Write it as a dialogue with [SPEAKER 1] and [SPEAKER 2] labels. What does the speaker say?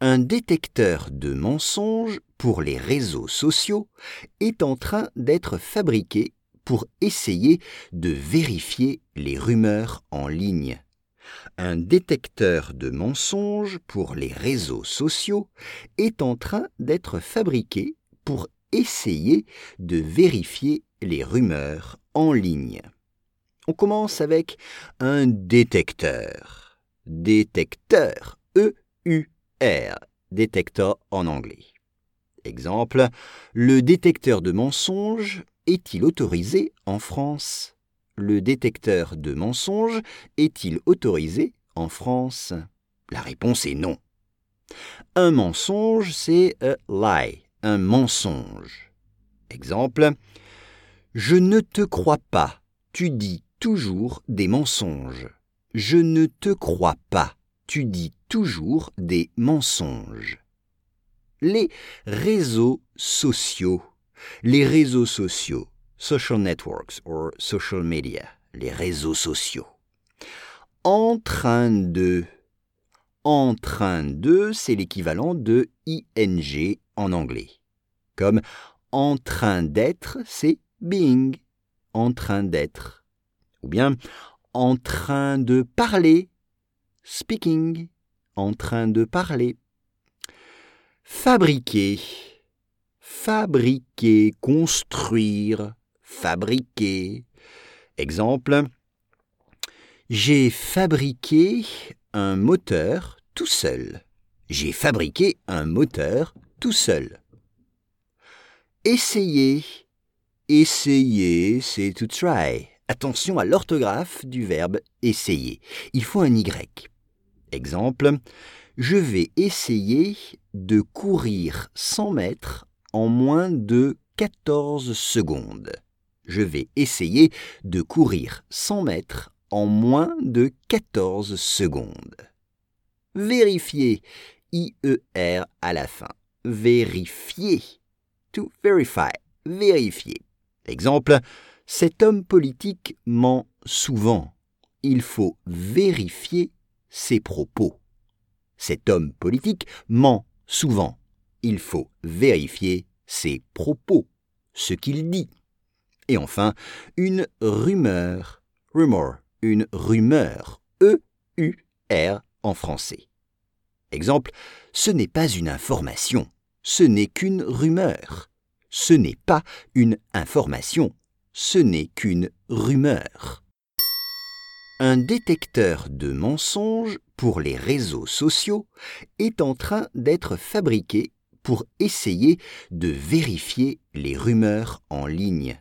[SPEAKER 1] Un détecteur de mensonges pour les réseaux sociaux est en train d'être fabriqué pour essayer de vérifier les rumeurs en ligne. Un détecteur de mensonges pour les réseaux sociaux est en train d'être fabriqué pour essayer de vérifier les rumeurs en ligne. On commence avec un détecteur. Détecteur. Détecteur en anglais. Exemple, le détecteur de mensonges est-il autorisé en France? Le détecteur de mensonges est-il autorisé en France? La réponse est non. Un mensonge, c'est a lie, un mensonge. Exemple, je ne te crois pas, tu dis toujours des mensonges. Je ne te crois pas, tu dis toujours des mensonges. Les réseaux sociaux. Les réseaux sociaux. Social networks or social media. Les réseaux sociaux. En train de. En train de, c'est l'équivalent de ing en anglais. Comme en train d'être, c'est being. En train d'être. Ou bien en train de parler, speaking. En train de parler. Fabriquer. Fabriquer, construire, fabriquer. Exemple. J'ai fabriqué un moteur tout seul. J'ai fabriqué un moteur tout seul. Essayer. Essayer, c'est to try. Attention à l'orthographe du verbe essayer. Il faut un Y. Exemple, je vais essayer de courir 100 mètres en moins de 14 secondes. Je vais essayer de courir 100 mètres en moins de 14 secondes. Vérifier. I-E-R à la fin. Vérifier. To verify. Vérifier. Exemple. Cet homme politique ment souvent. Il faut vérifier ses propos. Cet homme politique ment souvent. Il faut vérifier ses propos, ce qu'il dit. Et enfin, une rumeur. Rumor, une rumeur. E-U-R en français. Exemple, ce n'est pas une information, ce n'est qu'une rumeur. Ce n'est pas une information, ce n'est qu'une rumeur. Un détecteur de mensonges pour les réseaux sociaux est en train d'être fabriqué pour essayer de vérifier les rumeurs en ligne.